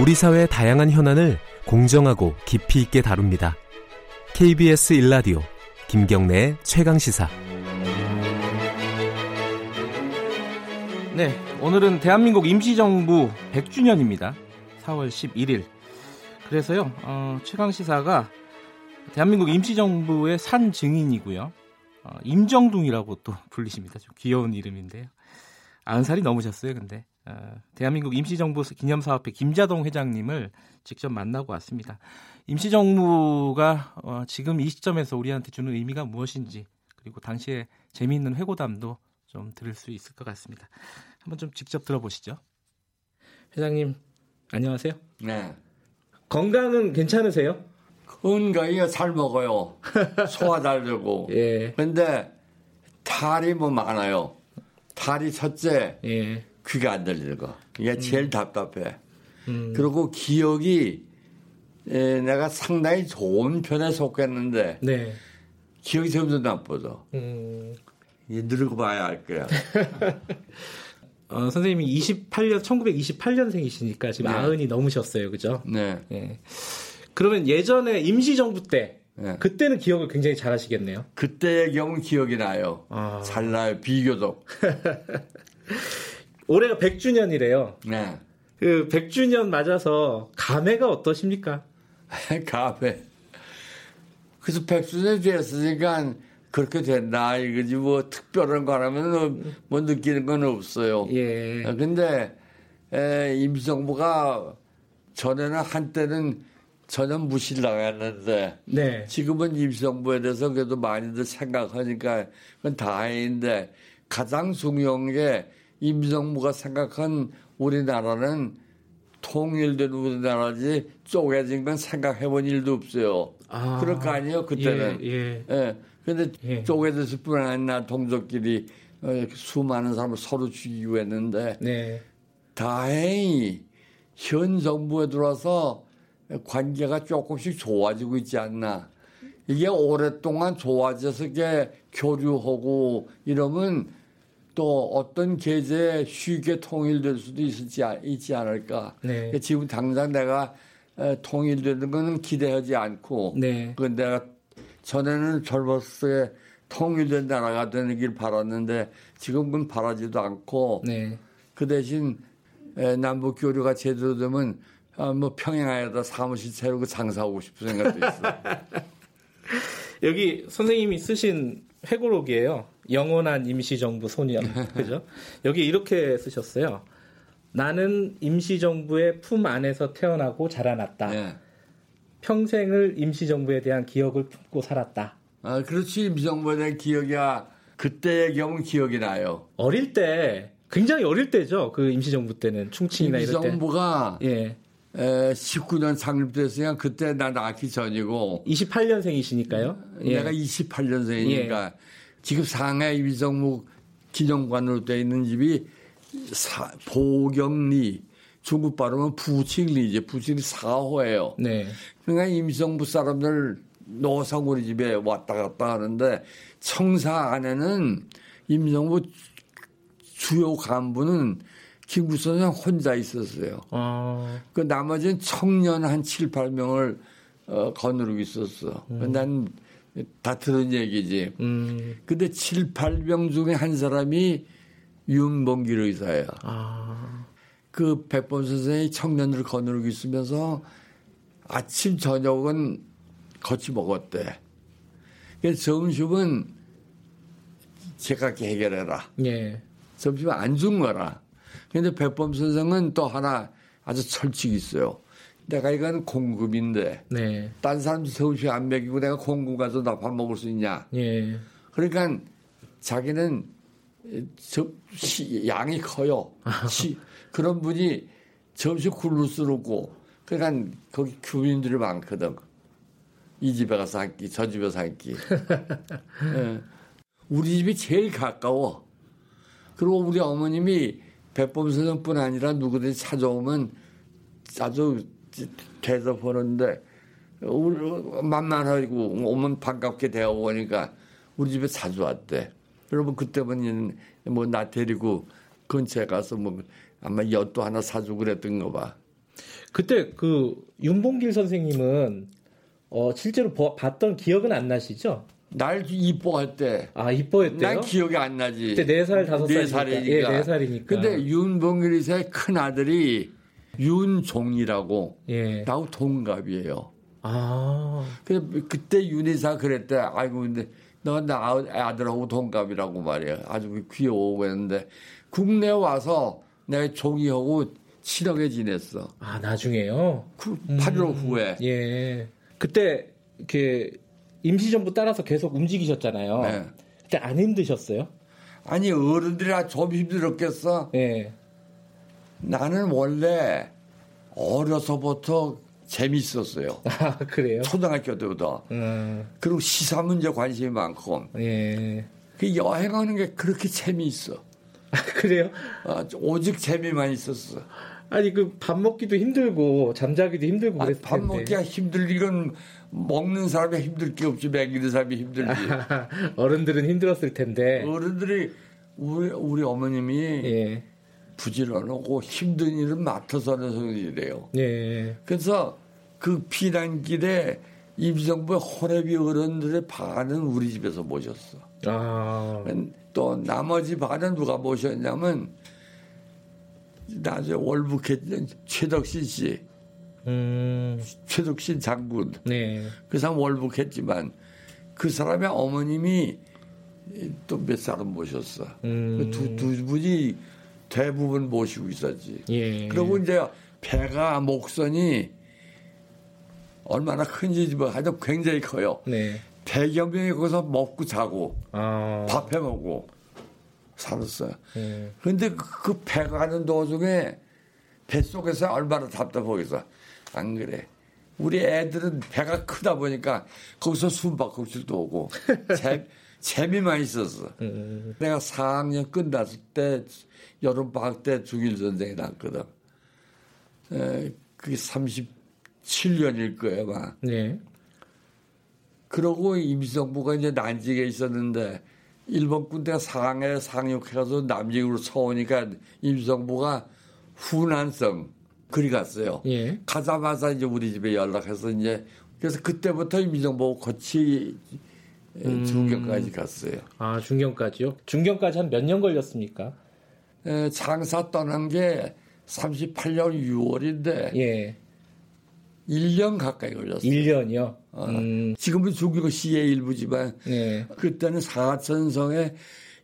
우리 사회의 다양한 현안을 공정하고 깊이 있게 다룹니다. KBS 일라디오 김경래의 최강 시사. 네, 오늘은 대한민국 임시정부 100주년입니다. 4월 11일. 그래서요, 어, 최강 시사가 대한민국 임시정부의 산 증인이고요. 어, 임정둥이라고 또 불리십니다. 좀 귀여운 이름인데요. 90살이 넘으셨어요, 근데. 어, 대한민국 임시정부 기념사업회 김자동 회장님을 직접 만나고 왔습니다. 임시정부가 어, 지금 이 시점에서 우리한테 주는 의미가 무엇인지 그리고 당시에 재미있는 회고담도 좀 들을 수 있을 것 같습니다. 한번 좀 직접 들어보시죠. 회장님 안녕하세요. 네. 건강은 괜찮으세요? 건강히 잘 먹어요. 소화 잘 되고. 예. 근데 탈이 뭐 많아요. 탈이 첫째 예. 귀가 안 들리고 이게 제일 답답해. 음. 그리고 기억이 에, 내가 상당히 좋은 편에 속했는데 네. 기억이 점점 나빠져. 음. 이 늙어 봐야 알 거야. 어, 선생님이 28년 1928년생이시니까 지금 네. 아흔이 넘으셨어요. 그죠? 네. 예. 그러면 예전에 임시정부 때 네. 그때는 기억을 굉장히 잘 하시겠네요. 그때의 경우 기억이 나요. 아. 잘 나요. 비교적. 올해가 100주년이래요. 네. 그 100주년 맞아서 감회가 어떠십니까? 카페. 그래서 백수년이 됐으니까 그렇게 된다 이거지 뭐 특별한 거라면 뭐 느끼는 건 없어요. 예. 아, 근데 에, 임성부가 전에는 한때는 전혀 무시당했는데 네. 지금은 임성부에 대해서 그래도 많이들 생각하니까 그건 다행인데 가장 중요한 게 임성부가 생각한 우리나라는 통일된 우리나라지 쪼개진 건 생각해 본 일도 없어요. 아. 그럴 거 아니에요, 그때는. 예. 예. 예. 근데 예. 쪼개졌을 뿐 아니라 동족끼리 어, 수많은 사람을 서로 죽이고 했는데 네. 다행히 현 정부에 들어와서 관계가 조금씩 좋아지고 있지 않나. 이게 오랫동안 좋아져서 이게 교류하고 이러면 또 어떤 계제에 쉽게 통일될 수도 있지, 있지 않을까. 네. 지금 당장 내가 에, 통일되는 거는 기대하지 않고 네. 그 내가 전에는 때 통일된 나라가 되는 길 바랐는데 지금은 바라지도 않고 네. 그 대신 에, 남북 교류가 제대로 되면 아, 뭐 평양에다 사무실 차리고 장사하고 싶은 생각도 있어. 여기 선생님이 쓰신 회고록이에요. 영원한 임시정부 소년. 그죠? 여기 이렇게 쓰셨어요. 나는 임시정부의 품 안에서 태어나고 자라났다. 예. 평생을 임시정부에 대한 기억을 품고 살았다. 아, 그렇지 임정부에 대한 기억이야. 그때의 경우 기억이 나요. 어릴 때 굉장히 어릴 때죠. 그 임시정부 때는 충칭이나 이럴 때. 임정부가 예. 에, 19년 창립됐으니까 그때 나 낳기 전이고 28년생이시니까요. 예. 내가 28년생이니까 지금 상해 위정무 기념관으로 되어 있는 집이 사, 보경리 중국 발음은 부칭리지 부칭리 4호예요. 네. 그러니까 임시정부 사람들 노상 우리 집에 왔다 갔다 하는데 청사 안에는 임시정부 주요 간부는 김구 선생 혼자 있었어요. 어, 그 나머지는 청년 한 7, 8명을 어, 거느리고 있었어. 난 다 들은 얘기지. 음, 근데 7, 8명 중에 한 사람이 윤봉길 의사예요. 아, 그 백범 선생이 청년들을 거느리고 있으면서 아침 저녁은 같이 먹었대. 그래서 점심은 제가 해결해라. 예. 점심 안준 거라. 근데 백범 선생은 또 하나 아주 철칙이 있어요. 내가 이건 공급인데 네. 딴 사람 점심 안 먹이고 내가 공급 가서 나 밥 먹을 수 있냐. 예. 그러니까 자기는 저, 시- 양이 커요. 시- 그런 분이 점심 굴루스럽고 그러니까 거기 교민들이 많거든. 이 집에 가서 한 끼, 저 집에 서 한 끼. 예. 우리 집이 제일 가까워. 그리고 우리 어머님이 백범 선생뿐 아니라 누구든지 찾아오면 아주 대접하는데 우리 만만하고 오면 반갑게 대하고 오니까 우리 집에 자주 왔대. 여러분 그때면 뭐나 데리고 근처에 가서 뭐 아마 엿도 하나 사주고 그랬던 거 봐. 그때 그 윤봉길 선생님은 어, 실제로 보- 봤던 기억은 안 나시죠? 날 이뻐할 때. 아, 이뻐했대요? 난 기억이 안 나지. 그때 네 살, 다섯 네 살이니까. 살이니까. 예, 네 살이니까. 근데 윤봉길이 큰 아들이 윤종이라고 예. 나하고 동갑이에요. 아, 그래 그때 윤희사 그랬대. 아이고 근데 너가 나 아- 아들하고 동갑이라고 말이야. 아주 귀여워 했는데 국내 와서 내가 종이하고 친하게 지냈어. 아, 나중에요? 그8.15 후에. 예. 그때, 이렇게, 임시정부 따라서 계속 움직이셨잖아요. 네. 그때 안 힘드셨어요? 아니 어른들이라 좀 힘들었겠어. 예. 나는 원래 어려서부터 재밌었어요. 아, 그래요? 초등학교 때부터. 음, 그리고 시사 문제 관심이 많고. 예. 그 여행하는 게 그렇게 재미있어. 아, 그래요? 아, 오직 재미만 있었어. 아니, 그 밥 먹기도 힘들고, 잠자기도 힘들고 아, 그랬을 밥 텐데. 먹기가 힘들 일은 먹는 사람이 힘들 게 없지 먹이는 사람이 힘들지. 어른들은 힘들었을 텐데. 어른들이 우리 우리 어머님이 예. 부지런하고 힘든 일은 맡아서 하는 성질이래요. 예. 그래서 그 피난길에 임성부의 호래비 어른들의 반은 우리 집에서 모셨어. 아. 또 나머지 반은 누가 모셨냐면 나중에 월북했던 최덕신 씨, 음. 최덕신 장군 네. 그 사람 월북했지만 그 사람의 어머님이 또 몇 사람 모셨어. 음. 두, 두 분이 대부분 모시고 있었지. 예. 그리고 이제 배가 목선이 얼마나 큰지 뭐 하여튼 굉장히 커요. 네. 명이 거기서 먹고 자고 아. 밥해 먹고 살았어요. 예. 근데 그, 그 배가 가는 도중에 뱃속에서 얼마나 답답하겠어. 안 그래. 우리 애들은 배가 크다 보니까 거기서 숨바꼭질도 오고 재, 재미만 있었어. 음. 내가 4학년 끝났을 때 여름 방학 때 중일 전쟁이 났거든. 에, 그게 37년일 거예요, 아마. 네. 그러고 임시정부가 이제 난직에 있었는데 일본 군대가 상해 상륙해가서 남직으로 쳐오니까 임시정부가 후난성 그리 갔어요. 예. 가자마자 이제 우리 집에 연락해서 이제 그래서 그때부터 임시정부 거치 음. 중경까지 갔어요. 아, 중경까지요? 중경까지 한 몇 년 걸렸습니까? 에, 장사 떠난 게 38년 6월인데 예. 1년 가까이 걸렸어요. 1년이요? 어. 음. 지금은 중국 시의 일부지만 네. 그때는 사천성의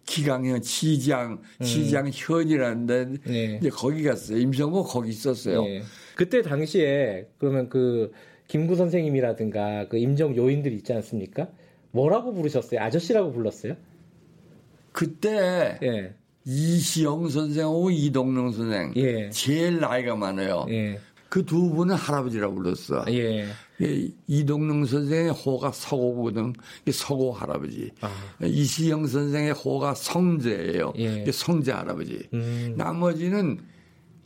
기강현 지장 지장현이라는데 네. 이제 거기 갔어요. 임성모 거기 있었어요. 예. 그때 당시에 그러면 그 김구 선생님이라든가 그 임정 요인들 있지 않습니까? 뭐라고 부르셨어요? 아저씨라고 불렀어요? 그때 예. 이시영 선생하고 이동능 선생 예. 제일 나이가 많아요. 예. 그두 분은 할아버지라고 불렀어. 예. 예, 이동능 선생의 호가 서고거든. 서고 할아버지. 아. 이시영 선생의 호가 성재예요. 예. 성재 할아버지. 음. 나머지는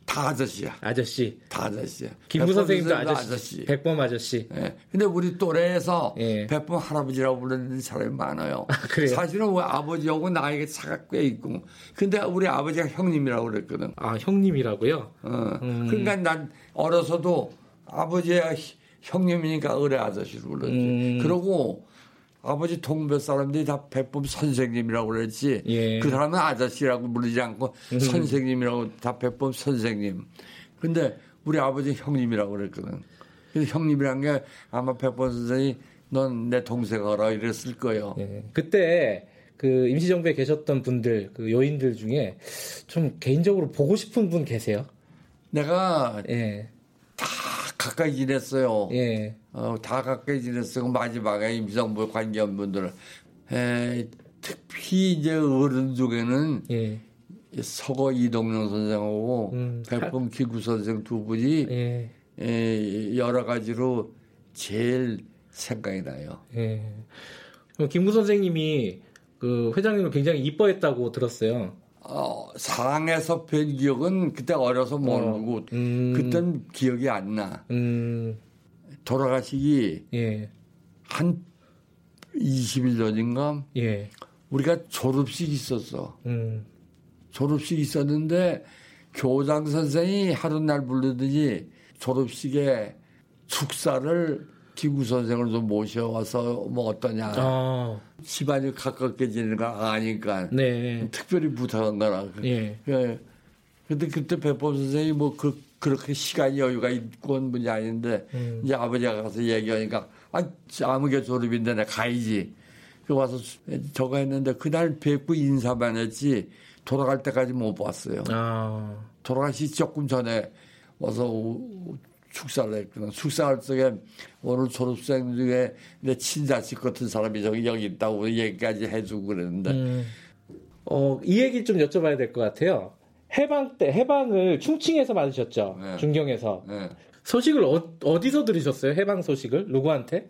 다 아저씨야. 아저씨. 다 아저씨야. 김구 선생님도 선생도 아저씨. 백범 아저씨. 예. 근데 우리 또래에서 예. 백범 할아버지라고 부르는 사람이 많아요. 그래요? 사실은 우리 아버지하고 나이가 차가 꽤 있고. 근데 우리 아버지가 형님이라고 그랬거든. 아, 형님이라고요? 어. 음. 그러니까 난 어려서도 아버지의 형님이니까 어뢰 아저씨로 불렀지. 음. 그러고 아버지 동몇 사람들이 다 백범 선생님이라고 그랬지. 예. 음. 그 사람은 아저씨라고 부르지 않고 선생님이라고 다 백범 선생님. 근데 우리 아버지 형님이라고 그랬거든. 그래서 형님이란 게 아마 백범 선생이 넌 내 동생어라 이랬을 거예요. 예. 그때 그 임시정부에 계셨던 분들, 그 요인들 중에 좀 개인적으로 보고 싶은 분 계세요? 내가 예. 다 가까이 지냈어요. 예. 어, 다 가까이 지냈어. 마지막에 임성부 관계한 분들은. 에, 특히 이제 어른 중에는 예. 이 서거 이동영 선생하고 음. 백범 기구 선생 두 분이 예. 에, 여러 가지로 제일 생각이 나요. 예. 김구 선생님이 그 회장님을 굉장히 이뻐했다고 들었어요. 어, 상에서 뵌 기억은 그때 어려서 모르고 음. 그땐 기억이 안 나. 음. 돌아가시기 예. 한 20일 전인가 예. 우리가 졸업식 있었어. 음. 졸업식 있었는데 교장 선생이 하루 날 부르더니 졸업식에 축사를 기구 선생을 좀 모셔와서 뭐 어떠냐. 아, 집안이 가깝게 지내는 거 아니까. 네. 특별히 부탁한 거라. 예. 예. 근데 그때 백범 선생이 뭐 그, 그렇게 시간이 여유가 있고 온 분이 아닌데 음. 이제 아버지가 가서 얘기하니까 아, 아무개 졸업인데 내가 가야지. 그 와서 저거 했는데 그날 뵙고 인사만 했지 돌아갈 때까지 못 봤어요. 아, 돌아가시 조금 전에 와서 오- 축사를 했거든. 축사할 적에 오늘 졸업생 중에 내 친자식 같은 사람이 저기 여기 있다고 얘기까지 해주고 그랬는데 음. 어, 이 얘기 좀 여쭤봐야 될 것 같아요. 해방 때 해방을 충칭에서 받으셨죠. 네. 중경에서 예. 소식을 어, 디서 들으셨어요? 해방 소식을 누구한테?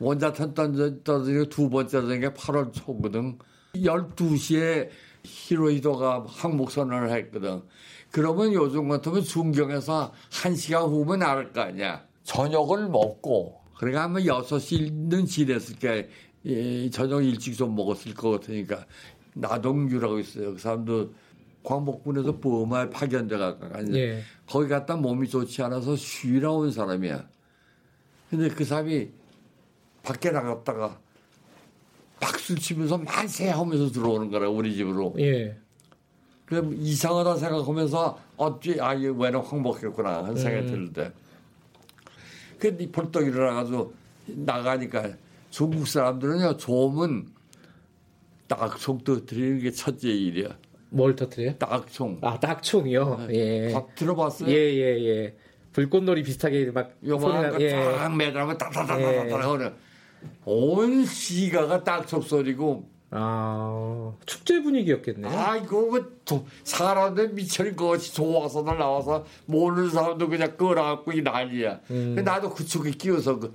원자탄 던져, 던지고 두 번째 던진 게 8월 초거든. 12시에 히로히도가 항복선언을 했거든. 그러면 요즘 같으면 중경에서 1시간 후면 나갈 거 아니야. 저녁을 먹고, 그러니까 아마 6시는 지냈을 게, 예, 저녁 일찍 좀 먹었을 것 같으니까. 나동규라고 있어요. 그 사람도 광복군에서 버마에 파견돼 갔가 예. 거기 갔다 몸이 좋지 않아서 쉬러 온 사람이야. 근데 그 사람이 밖에 나갔다가 박수 치면서 만세 하면서 들어오는 거라 우리 집으로. 예. 그럼 이상하다 생각하면서 어찌 아 이거 왜는 황복했구나 하는 생각이 들는데. 근데 벌떡 일어나가지고 나가니까 중국 사람들은요 조음은 딱총 떠드리는 게 첫째 일이야. 뭘 터트려요? 딱총. 아, 딱총이요. 예. 밥 들어봤어요? 예, 예, 예. 불꽃놀이 비슷하게 막 요만한 나. 예. 거딱 매달면 따다다다다다 하는 온 시가가 딱총 소리고 아, 축제 분위기였겠네요. 아이고 그 도- 사람들 미쳐린 것이 좋아서들 나와서 모르는 사람도 그냥 끌어안고 이 난리야. 음. 그 나도 그쪽에 끼어서 그,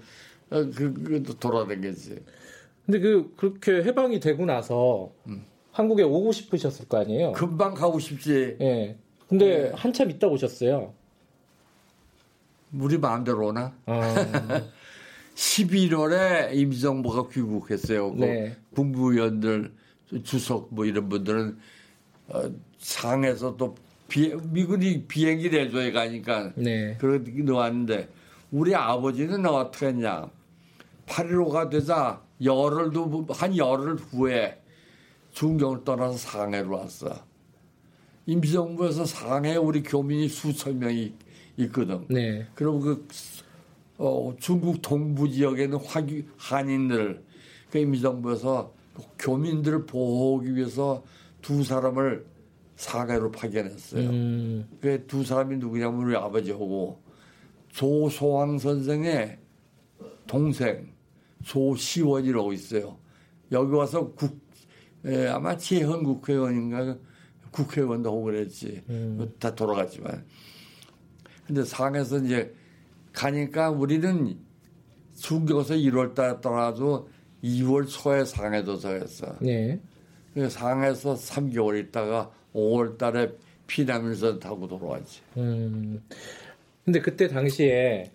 어, 그, 그, 돌아다녔지. 근데 그 그렇게 해방이 되고 나서 한국에 오고 싶으셨을 거 아니에요? 금방 가고 싶지. 예. 근데 네. 한참 있다 오셨어요. 우리 마음대로 오나? 아, 11월에 임시정부가 귀국했어요. 그 네. 국무위원들, 주석 뭐 이런 분들은 어, 상에서 또 비, 미군이 비행기 내줘야 가니까 네. 그렇게 놓았는데 우리 아버지는 어떻게 했냐. 8.15가 되자 열흘도 한 열흘 후에 중경을 떠나서 상해로 왔어. 임시정부에서 상해에 우리 교민이 수천 명이 있거든. 네. 그리고 그 어, 중국 동부 지역에 있는 화기, 한인들, 그 임시정부에서 교민들을 보호하기 위해서 두 사람을 상해로 파견했어요. 음, 그두 사람이 누구냐면 우리 아버지하고 조소왕 선생의 동생 조시원이라고 있어요. 여기 와서 국, 에, 아마 재헌 국회의원인가 국회의원도 하고 그랬지. 다 돌아갔지만. 근데 상해서 이제 가니까 우리는 중경에서 1월 달에 떠나서 2월 초에 상해 도착했어. 네. 그래서 상해에서 3개월 있다가 5월 달에 피난민선 타고 돌아왔지. 음. 근데 그때 당시에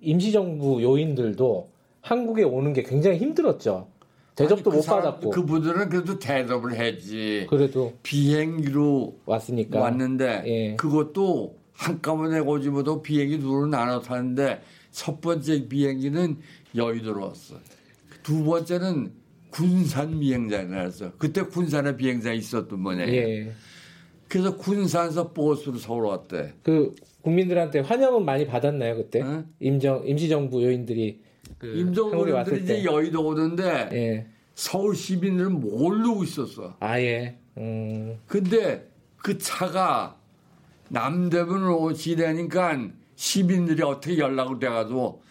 임시정부 요인들도 한국에 오는 게 굉장히 힘들었죠. 대접도 아니, 그 못 사람- 받았고. 그분들은 그래도 대접을 했지. 그래도 비행기로 왔으니까. 왔는데 예. 그것도 한꺼번에 오지 못하고 비행기 둘을 나눠 타는데 첫 번째 비행기는 여의도로 왔어. 두 번째는 군산 비행장이라서 그때 군산에 비행장이 있었던 모양이야. 예. 그래서 군산에서 버스로 서울 왔대. 그 국민들한테 환영은 많이 받았나요 그때? 응? 임정 임시정부 요인들이 그 임종근들이 왔을 이제 때. 여의도 오는데 예. 서울 시민들은 모르고 있었어. 아예. 음. 근데 그 차가 남대문으로 지내니까 시민들이 어떻게 연락을 돼가지고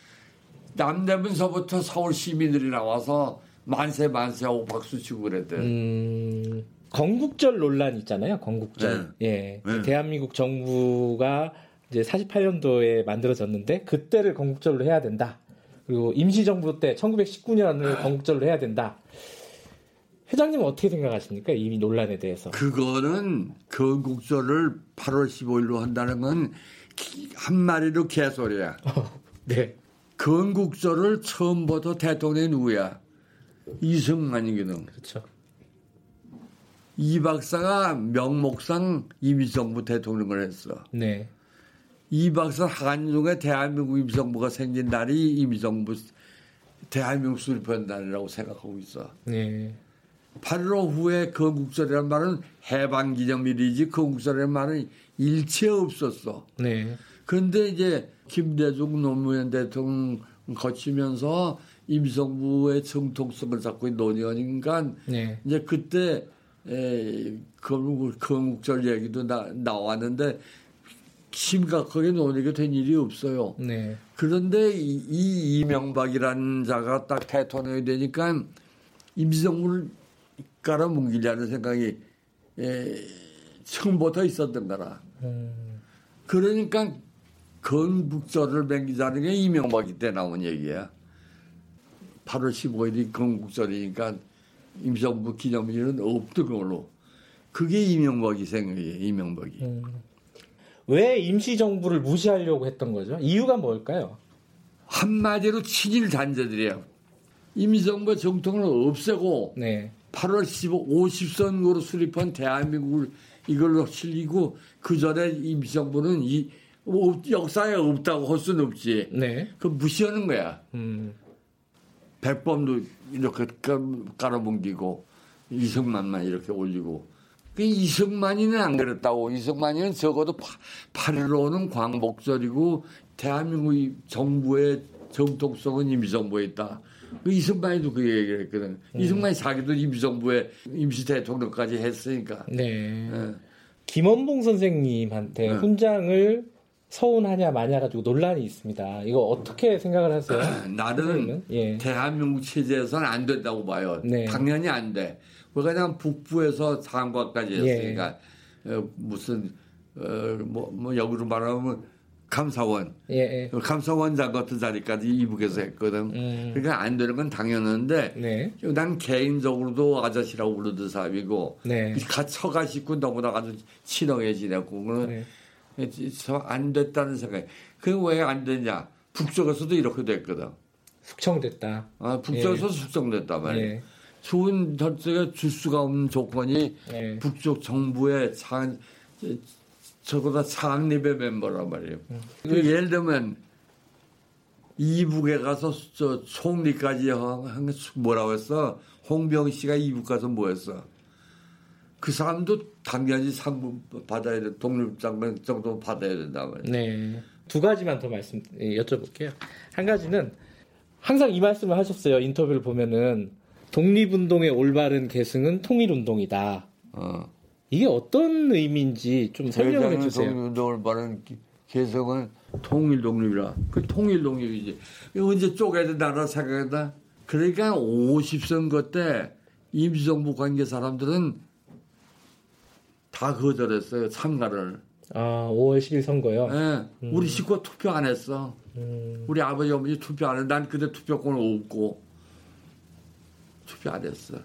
남대문서부터 서울 시민들이 나와서 만세 만세 하고 박수 치고 그랬대. 음. 건국절 논란 있잖아요. 건국절. 예. 네. 대한민국 정부가 이제 48년도에 만들어졌는데 그때를 건국절로 해야 된다. 그리고 임시정부 때 1919년을 건국절로 해야 된다. 회장님은 어떻게 생각하십니까? 이 논란에 대해서. 그거는 건국절을 8월 15일로 한다는 건 한 마리로 개소리야. 네. 건국절을 처음부터 대통령이 누구야? 이승만이거든. 그렇죠. 이 박사가 명목상 임시정부 대통령을 했어. 네. 이 박사 한중에 대한민국 임시정부가 생긴 날이 임시정부 대한민국 수립한 날이라고 생각하고 있어. 네. 8일 후에 건국절이라는 말은 해방기념일이지 건국절이라는 말은 일체 없었어. 네. 그런데 이제 김대중 노무현 대통령 거치면서 임성부의 정통성을 잡고 논의하니까 네. 이제 그때 에, 건국, 건국절 얘기도 나, 나왔는데 심각하게 논의가 된 일이 없어요. 네. 그런데 이, 이 이명박이라는 자가 딱 대통령이 되니까 임시정부를 깔아뭉기려는 생각이 에, 처음부터 있었던 거라. 음, 그러니까 건국절을 맹기자는 게 이명박이 때 나온 얘기야. 8월 15일이 건국절이니까 임시정부 기념일은 없던 걸로. 그게 이명박이 생각이에요, 이명박이. 음. 왜 임시정부를 무시하려고 했던 거죠? 이유가 뭘까요? 한마디로 친일 단죄들이야. 임시정부 정통을 없애고 네. 8월 15, 50선거로 수립한 대한민국을 이걸로 실리고 그 전에 임시정부는 이 없- 역사에 없다고 할 수는 없지. 네. 그 무시하는 거야. 음, 백범도 이렇게 깔- 깔아뭉기고 이승만만 이렇게 올리고 그 이승만이는 안 그랬다고 이승만이는 적어도 8일로는 광복절이고 대한민국 이 정부의 정통성은 임시정부에 있다. 그 이승만이도 그 얘기를 했거든. 이승만이 자기도 임시정부에 임시 대통령까지 했으니까. 네. 예. 김원봉 선생님한테 네. 훈장을 서운하냐 마냐 가지고 논란이 있습니다. 이거 어떻게 생각을 하세요? 나는 선생님은? 예. 대한민국 체제에서는 안 된다고 봐요. 네. 당연히 안 돼. 왜냐하면 북부에서 상과까지 예. 했으니까 어, 무슨 어, 뭐, 뭐 역으로 말하면 감사원, 예, 예. 감사원장 같은 자리까지 이북에서 했거든. 음. 그러니까 안 되는 건 당연한데 네. 난 개인적으로도 아저씨라고 부르던 사람이고 네. 가 처가 식구 너무나 아주 친하게 지냈고 그는 네. 안 됐다는 생각이. 그게 왜안 됐냐? 북쪽에서도 이렇게 됐거든. 숙청됐다. 아, 북쪽에서 숙성됐단 말이에요. 예. 좋은 절제가 줄 수가 없는 조건이 예. 북쪽 정부의 장, 적어도 창립의 멤버란 말이에요. 그 예를 들면 이북에 가서 저 총리까지 한게 뭐라고 했어? 홍병 씨가 이북 가서 뭐 했어? 그 사람도 당연히 상부 받아야 돼. 독립장관 정도 받아야 된단 말이에요. 네. 두 가지만 더 말씀 예, 여쭤볼게요. 한 가지는 항상 이 말씀을 하셨어요. 인터뷰를 보면은 독립운동의 올바른 계승은 통일운동이다. 어. 이게 어떤 의미인지 좀 설명을 대장은 해주세요. 독립운동을 기- 개성은 통일 독립이라. 그 통일 독립이지. 이거 언제 쪼개야 된다라 생각한다. 그러니까 50선거 때 임시정부 관계 사람들은 다 거절했어요. 참가를. 아, 5월 10일 선거요. 예. 우리 식구 투표 안 했어. 음, 우리 아버지 어머니 투표 안 했어. 난 그때 투표권을 없고 투표 안 했어.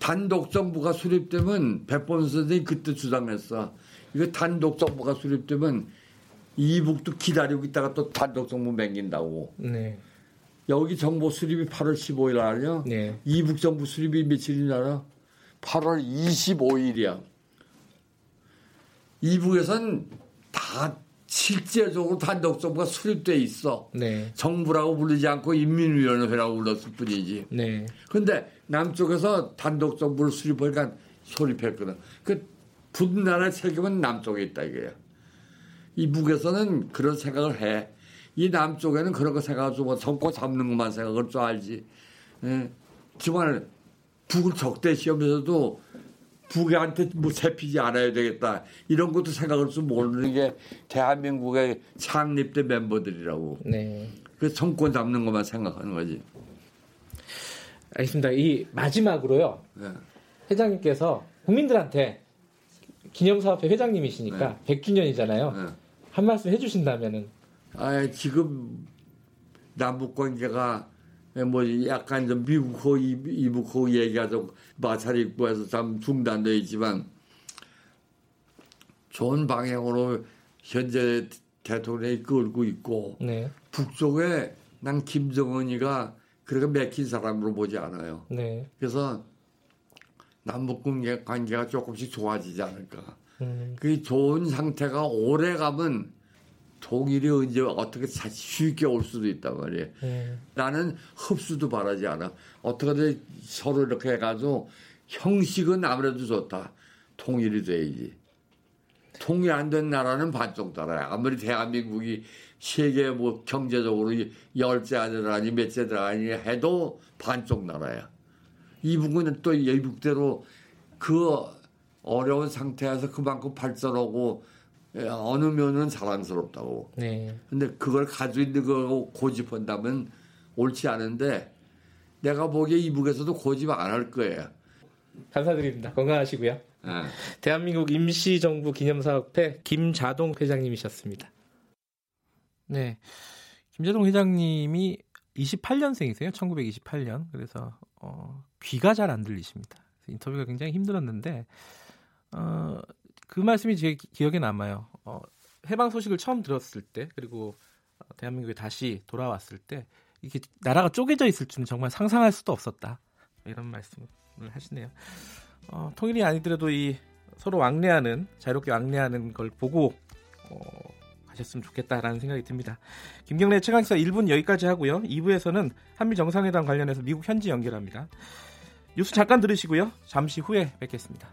단독 정부가 수립되면 백범 선생이 그때 주장했어. 이거 단독 정부가 수립되면 이북도 기다리고 있다가 또 단독 정부 맹긴다고. 네. 여기 정부 수립이 8월 15일 아니야? 네. 이북 정부 수립이 며칠인 알아? 8월 25일이야. 이북에선 다 실제적으로 단독 정부가 수립돼 있어. 네. 정부라고 부르지 않고 인민위원회라고 불렀을 뿐이지. 네. 근데 남쪽에서 단독 정부를 수립하니까 소립했거든. 그 분나라 책임은 남쪽에 있다 이거야. 이 북에서는 그런 생각을 해. 이 남쪽에는 그런 거 생각하지 뭐 정권 잡는 것만 생각할 줄 알지. 예. 정말 북을 적대시하면서도 북한테 뭐 잡히지 않아야 되겠다. 이런 것도 생각할 줄 모르는 게 대한민국의 창립대 멤버들이라고. 네. 그 정권 잡는 것만 생각하는 거지. 알겠습니다. 이 마지막으로요. 예. 회장님께서 국민들한테 기념사업회 회장님이시니까 100주년이잖아요. 예. 한 말씀 해주신다면은 아, 지금 남북 관계가 뭐 약간 좀 미국하고 이- 이북하고 얘기가 좀 마찰이 있고 해서 참 중단되어 있지만 좋은 방향으로 현재 대통령이 끌고 있고 네. 북쪽에 난 김정은이가 그렇게 맥힌 사람으로 보지 않아요. 네. 그래서 남북 관계- 관계가 조금씩 좋아지지 않을까. 음, 그 좋은 상태가 오래 가면 통일이 언제 어떻게 쉽게 올 수도 있단 말이에요. 네. 나는 흡수도 바라지 않아. 어떻게든 서로 이렇게 해가지고 형식은 아무래도 좋다. 통일이 돼야지. 통일 안 된 나라는 반쪽 나라야. 아무리 대한민국이 세계 뭐 경제적으로 열째 아니라니 몇째 들어가니 해도 반쪽 나라야. 이 부분은 또 예북대로 그 어려운 상태에서 그만큼 발전하고 예, 어느 면은 자랑스럽다고. 네. 근데 그걸 가지고 있는 거 고집한다면 옳지 않은데 내가 보기에 이북에서도 고집 안 할 거예요. 감사드립니다. 건강하시고요. 네. 대한민국 임시정부 기념사업회 김자동 회장님이셨습니다. 네. 김자동 회장님이 28년생이세요. 1928년. 그래서 어, 귀가 잘 안 들리십니다. 인터뷰가 굉장히 힘들었는데 어, 그 말씀이 제 기억에 남아요. 어, 해방 소식을 처음 들었을 때 그리고 대한민국에 다시 돌아왔을 때 이게 나라가 쪼개져 있을 줄은 정말 상상할 수도 없었다. 이런 말씀을 하시네요. 어, 통일이 아니더라도 이 서로 왕래하는 자유롭게 왕래하는 걸 보고 어, 가셨으면 좋겠다라는 생각이 듭니다. 김경래 최강사 1분 여기까지 하고요. 2부에서는 한미 정상회담 관련해서 미국 현지 연결합니다. 뉴스 잠깐 들으시고요. 잠시 후에 뵙겠습니다.